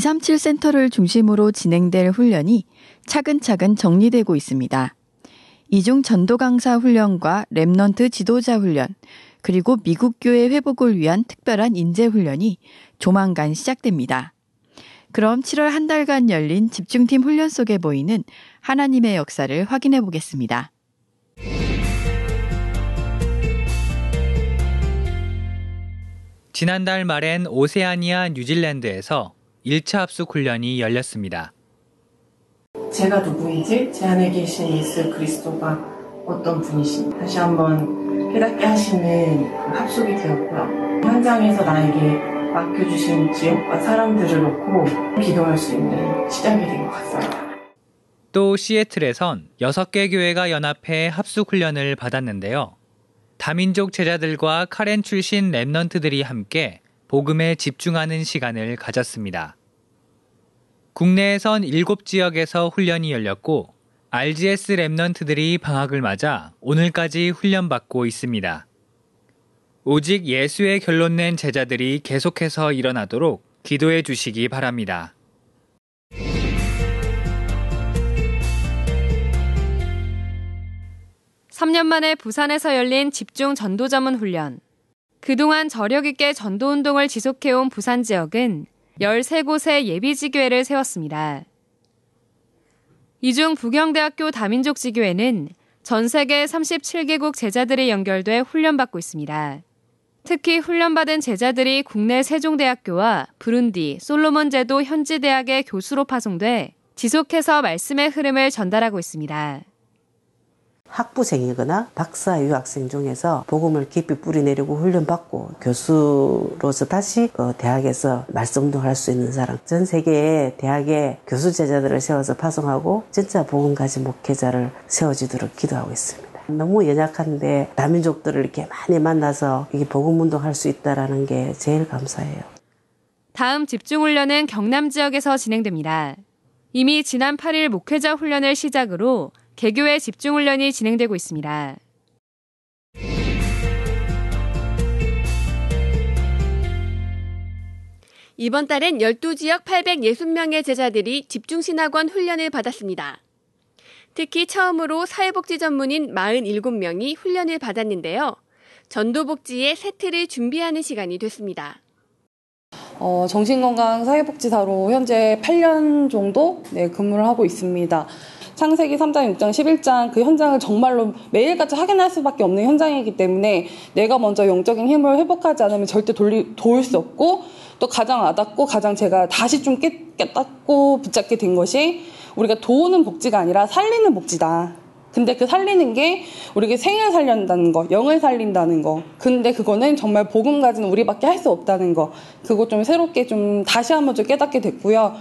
237 센터를 중심으로 진행될 훈련이 차근차근 정리되고 있습니다. 이중 전도 강사 훈련과 Remnant 지도자 훈련, 그리고 미국 교회 회복을 위한 특별한 인재 훈련이 조만간 시작됩니다. 그럼 7월 한 달간 열린 집중팀 훈련 속에 보이는 하나님의 역사를 확인해 보겠습니다. 지난달 말엔 오세아니아 뉴질랜드에서 1차 합숙 훈련이 열렸습니다. 제가 누구인지 제 안에 계신 예수 그리스도가 어떤 분이신 다시 한번 깨닫게 하시는 합숙이 되었고요. 현장에서 나에게 맡겨주신 지역과 사람들을 놓고 기도할 수 있는 시작이 된 것 같습니다. 또 시애틀에선 6개 교회가 연합해 합숙 훈련을 받았는데요. 다민족 제자들과 카렌 출신 랩넌트들이 함께 복음에 집중하는 시간을 가졌습니다. 국내에선 7지역에서 훈련이 열렸고 RGS 랩넌트들이 방학을 맞아 오늘까지 훈련받고 있습니다. 오직 예수의 결론 낸 제자들이 계속해서 일어나도록 기도해 주시기 바랍니다. (3년) 만에 부산에서 열린 집중 전도 자문 훈련. 그동안 저력 있게 전도 운동을 지속해온 부산 지역은 13곳의 예비지교회를 세웠습니다. 이 중 부경대학교 다민족 지교회는 전 세계 37개국 제자들이 연결돼 훈련받고 있습니다. 특히 훈련받은 제자들이 국내 세종대학교와 부룬디, 솔로몬 제도 현지 대학의 교수로 파송돼 지속해서 말씀의 흐름을 전달하고 있습니다. 학부생이거나 박사 유학생 중에서 복음을 깊이 뿌리내리고 훈련받고 교수로서 다시 그 대학에서 말씀운동할 수 있는 사람 전 세계의 대학에 교수 제자들을 세워서 파송하고 진짜 복음 가진 목회자를 세워지도록 기도하고 있습니다. 너무 연약한데 다민족들을 이렇게 많이 만나서 이게 복음 운동할 수 있다라는 게 제일 감사해요. 다음 집중 훈련은 경남 지역에서 진행됩니다. 이미 지난 8일 목회자 훈련을 시작으로 개교의 집중 훈련이 진행되고 있습니다. 이번 달엔 12지역 860명의 제자들이 집중신학원 훈련을 받았습니다. 특히 처음으로 사회복지 전문인 47명이 훈련을 받았는데요. 전도복지의 세트를 준비하는 시간이 됐습니다. 어, 정신건강 사회복지사로 현재 8년 정도 네, 근무를 하고 있습니다. 창세기 3장, 6장, 11장 그 현장을 정말로 매일같이 확인할 수밖에 없는 현장이기 때문에 내가 먼저 영적인 힘을 회복하지 않으면 절대 돌리, 도울 수 없고 또 가장 와닿고 가장 제가 다시 좀 깨, 깨닫고 붙잡게 된 것이 우리가 도우는 복지가 아니라 살리는 복지다. 근데 그 살리는 게 우리가 생을 살린다는 거, 영을 살린다는 거. 근데 그거는 정말 복음 가진 우리밖에 할 수 없다는 거. 그거 좀 새롭게 좀 다시 한번 좀 깨닫게 됐고요.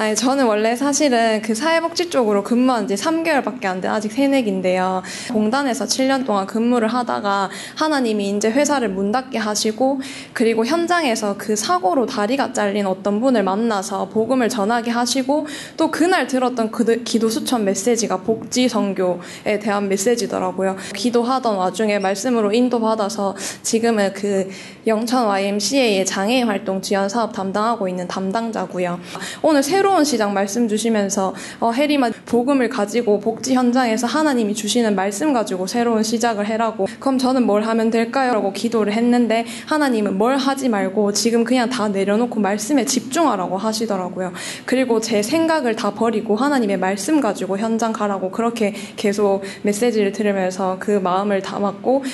아니, 저는 원래 사실은 그 사회복지 쪽으로 근무한 지 3개월밖에 안 된 아직 새내기인데요. 공단에서 7년 동안 근무를 하다가 하나님이 이제 회사를 문 닫게 하시고 그리고 현장에서 그 사고로 다리가 잘린 어떤 분을 만나서 복음을 전하게 하시고 또 그날 들었던 그 기도 수천 메시지가 복지 선교 에 대한 메시지더라고요. 기도하던 와중에 말씀으로 인도받아서 지금은 그 영천 YMCA의 장애인 활동 지원 사업 담당하고 있는 담당자고요. 오늘 새로 운 시장 말씀 주시면서 어, 해리만 복음을 가지고 복지 현장에서 하나님이 주시는 말씀 가지고 새로운 시작을 해라고 그럼 저는 뭘 하면 될까요? 라고 기도를 했는데 하나님은 뭘 하지 말고 지금 그냥 다 내려놓고 말씀에 집중하라고 하시더라고요. 그리고 제 생각을 다 버리고 하나님의 말씀 가지고 현장 가라고 그렇게 계속 메시지를 들으면서 그 마음을 담았고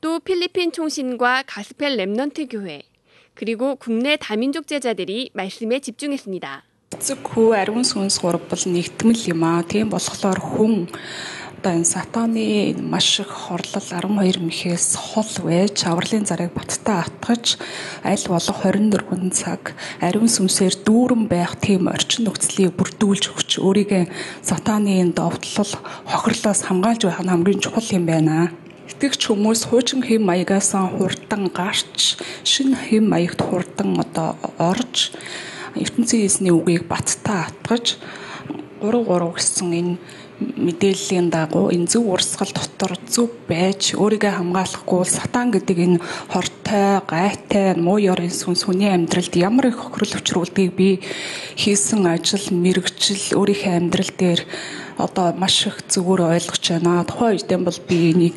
또 필리핀 총신과 가스펠 랩넌트 교회 그리고 국내 다민족 제자들이 말씀에 집중했습니다. Зөвхөн ариун сүнс гурвал нэгтгэл юм аа. Тийм болохоор хүн одоо энэ сатаны маш их хорлол 12 мэхээс хол байж авралын зарыг баттай атгаж аль болох 24 цаг ариун сүнсээр дүүрэн байх тийм орчин нөхцөлийг бүрдүүлж өгч өөрийгөө сатаны энэ довтлол хохирлоос хамгаалж байх нь хамгийн чухал юм байна. Итгэгч хүмүүс хуучин хэм маягаас хурдан гарч шинэ хэм маягт хурдан одоо орж ертөнцийн эзний үгийг баттай атгаж 3 3 гэсэн энэ мэдээллийн дагуу энэ зөв урсгал дотор зөв байж өөрийгөө хамгаалахгүй сатан гэдэг энэ хортой, гайтай, муу ёрын сүнс хүний амьдралд ямар их хохирол учруулдгийг би хийсэн ажил, мэрэгжил өөрийнхөө амьдрал дээр одоо маш их зөвөр ойлгож байна. Тухайн үедээ бол би энийг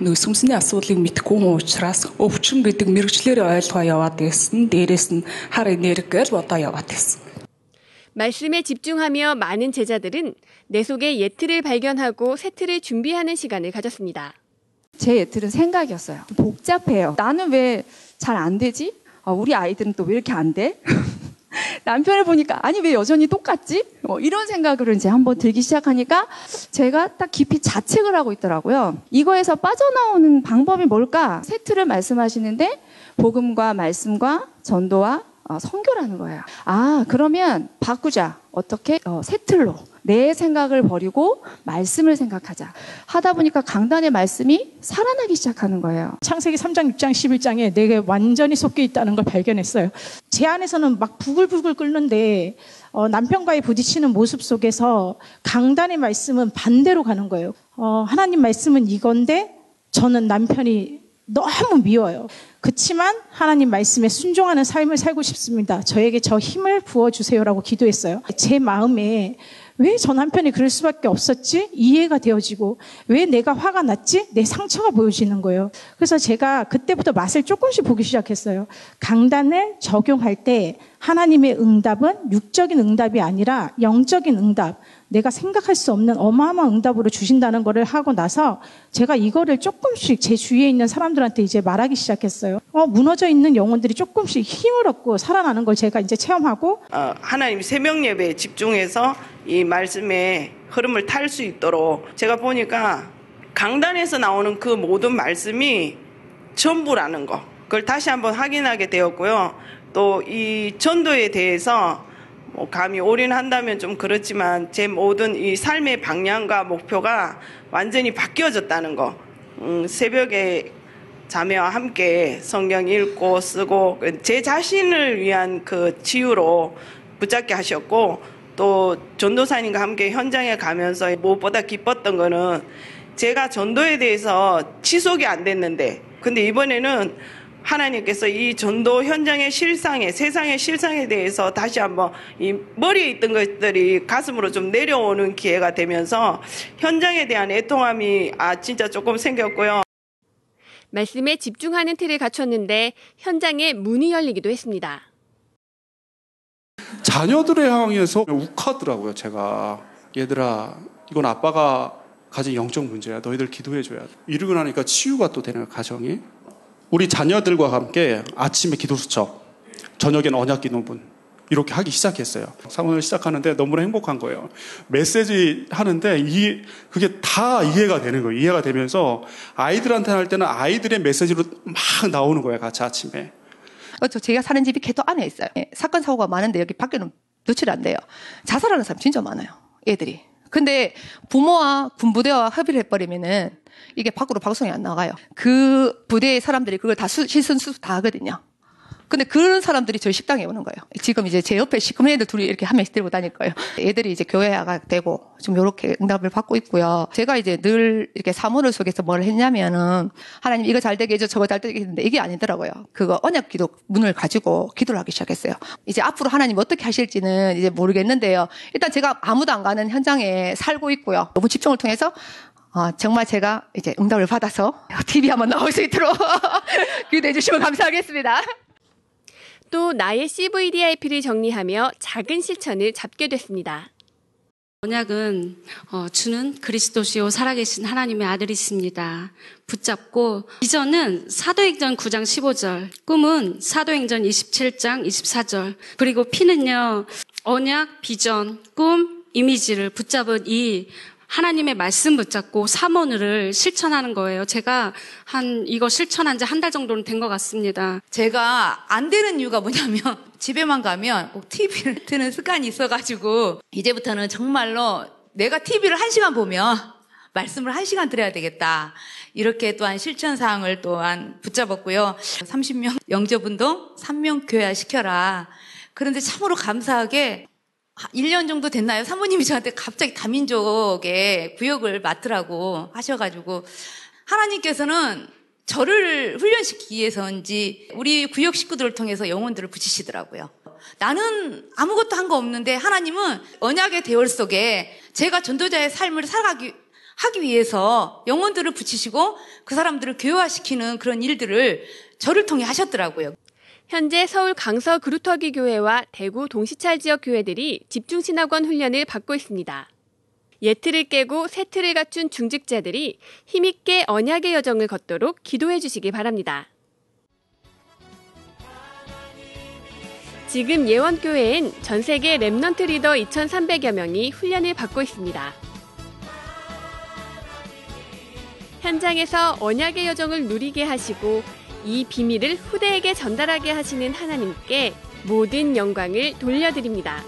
нэг сүмсний асуудлыг мэдгүй юм учраас өвчин гэдэг мэрэгчлэр ойлгоо яваад байсан. Дээрээс нь хар энерги гэж бодоо яваад байсан. 말씀에 집중하며 많은 제자들은 내 속에 예틀을 발견하고 세틀을 준비하는 시간을 가졌습니다. 제 예틀은 생각이었어요. 복잡해요. 나는 왜 잘 안 되지? 아, 우리 아이들은 또 왜 이렇게 안 돼? 남편을 보니까 아니 왜 여전히 똑같지? 뭐 이런 생각을 이제 한번 들기 시작하니까 제가 딱 깊이 자책을 하고 있더라고요. 이거에서 빠져나오는 방법이 뭘까? 세트를 말씀하시는데 복음과 말씀과 전도와 어, 선교라는 거예요. 아, 그러면 바꾸자. 어떻게? 어, 세틀로. 내 생각을 버리고 말씀을 생각하자. 하다 보니까 강단의 말씀이 살아나기 시작하는 거예요. 창세기 3장, 6장, 11장에 내게 완전히 섞여 있다는 걸 발견했어요. 제 안에서는 막 부글부글 끓는데 어, 남편과의 부딪히는 모습 속에서 강단의 말씀은 반대로 가는 거예요. 어, 하나님 말씀은 이건데 저는 남편이 너무 미워요. 그렇지만 하나님 말씀에 순종하는 삶을 살고 싶습니다. 저에게 저 힘을 부어주세요라고 기도했어요. 제 마음에 왜 저 남편이 그럴 수밖에 없었지? 이해가 되어지고 왜 내가 화가 났지? 내 상처가 보여지는 거예요. 그래서 제가 그때부터 맛을 조금씩 보기 시작했어요. 강단을 적용할 때 하나님의 응답은 육적인 응답이 아니라 영적인 응답. 내가 생각할 수 없는 어마어마한 응답으로 주신다는 것을 하고 나서 제가 이거를 조금씩 제 주위에 있는 사람들한테 이제 말하기 시작했어요. 어, 무너져 있는 영혼들이 조금씩 힘을 얻고 살아나는 걸 제가 이제 체험하고 어, 하나님 새벽 예배에 집중해서 이 말씀의 흐름을 탈 수 있도록 제가 보니까 강단에서 나오는 그 모든 말씀이 전부라는 거 그걸 다시 한번 확인하게 되었고요. 또 이 전도에 대해서 뭐 감히 올인한다면 좀 그렇지만 제 모든 이 삶의 방향과 목표가 완전히 바뀌어졌다는 거. 음, 새벽에 자매와 함께 성경 읽고 쓰고 제 자신을 위한 그 치유로 붙잡게 하셨고 또 전도사님과 함께 현장에 가면서 무엇보다 기뻤던 거는 제가 전도에 대해서 지속이 안 됐는데 근데 이번에는 하나님께서 이 전도 현장의 실상에 세상의 실상에 대해서 다시 한번 이 머리에 있던 것들이 가슴으로 좀 내려오는 기회가 되면서 현장에 대한 애통함이 아 진짜 조금 생겼고요. 말씀에 집중하는 틀을 갖췄는데 현장에 문이 열리기도 했습니다. 자녀들을 향해서 욱하더라고요. 제가 얘들아 이건 아빠가 가진 영적 문제야. 너희들 기도해줘야 돼. 이러고 나니까 치유가 또 되는 가정이. 우리 자녀들과 함께 아침에 기도 수첩, 저녁에는 언약 기도문 이렇게 하기 시작했어요. 사원을 시작하는데 너무나 행복한 거예요. 메시지 하는데 이 그게 다 이해가 되는 거예요. 이해가 되면서 아이들한테 할 때는 아이들의 메시지로 막 나오는 거예요. 같이 아침에. 어, 저 제가 사는 집이 개도 안에 있어요. 예, 사건 사고가 많은데 여기 밖에는 노출이 안 돼요. 자살하는 사람 진짜 많아요. 애들이. 근데 부모와 군부대와 협의를 해버리면은 이게 밖으로 방송이 안 나가요. 그 부대의 사람들이 그걸 다 수, 실선 수습 다 하거든요. 근데 그런 사람들이 저희 식당에 오는 거예요. 지금 이제 제 옆에 시커먼 애들 둘이 이렇게 한 명씩 들고 다닐 거예요. 애들이 이제 교회가 되고 지금 이렇게 응답을 받고 있고요. 제가 이제 늘 이렇게 사문을 속에서 뭘 했냐면은 하나님 이거 잘 되게 해줘 저거 잘 되게 했는데 이게 아니더라고요. 그거 언약 기도 문을 가지고 기도를 하기 시작했어요. 이제 앞으로 하나님 어떻게 하실지는 이제 모르겠는데요. 일단 제가 아무도 안 가는 현장에 살고 있고요. 너무 집중을 통해서 어, 정말 제가 이제 응답을 받아서 TV 한번 나올 수 있도록 기도해 주시면 감사하겠습니다. 또 나의 CVDIP를 정리하며 작은 실천을 잡게 됐습니다. 언약은 어, 주는 그리스도시요 살아계신 하나님의 아들이십니다. 붙잡고 비전은 사도행전 9장 15절, 꿈은 사도행전 27장 24절, 그리고 피는요 언약, 비전, 꿈, 이미지를 붙잡은 이 하나님의 말씀 붙잡고 사모를 실천하는 거예요. 제가 한 이거 실천한 지 한 달 정도는 된 것 같습니다. 제가 안 되는 이유가 뭐냐면 집에만 가면 꼭 TV를 트는 습관이 있어가지고 이제부터는 정말로 내가 TV를 한 시간 보면 말씀을 한 시간 들어야 되겠다. 이렇게 또한 실천 사항을 또한 붙잡았고요. 30명 영접운동 3명 교회화 시켜라. 그런데 참으로 감사하게 1년 정도 됐나요? 사모님이 저한테 갑자기 다민족의 구역을 맡으라고 하셔가지고 하나님께서는 저를 훈련시키기 위해서인지 우리 구역 식구들을 통해서 영혼들을 붙이시더라고요. 나는 아무것도 한 거 없는데 하나님은 언약의 대열 속에 제가 전도자의 삶을 살아가기 하기 위해서 영혼들을 붙이시고 그 사람들을 교화시키는 그런 일들을 저를 통해 하셨더라고요. 현재 서울 강서 그루터기 교회와 대구 동시찰 지역 교회들이 집중 신학원 훈련을 받고 있습니다. 예틀을 깨고 세틀을 갖춘 중직자들이 힘있게 언약의 여정을 걷도록 기도해 주시기 바랍니다. 지금 예원교회엔 전 세계 Remnant 리더 2,300여 명이 훈련을 받고 있습니다. 현장에서 언약의 여정을 누리게 하시고 이 비밀을 후대에게 전달하게 하시는 하나님께 모든 영광을 돌려드립니다.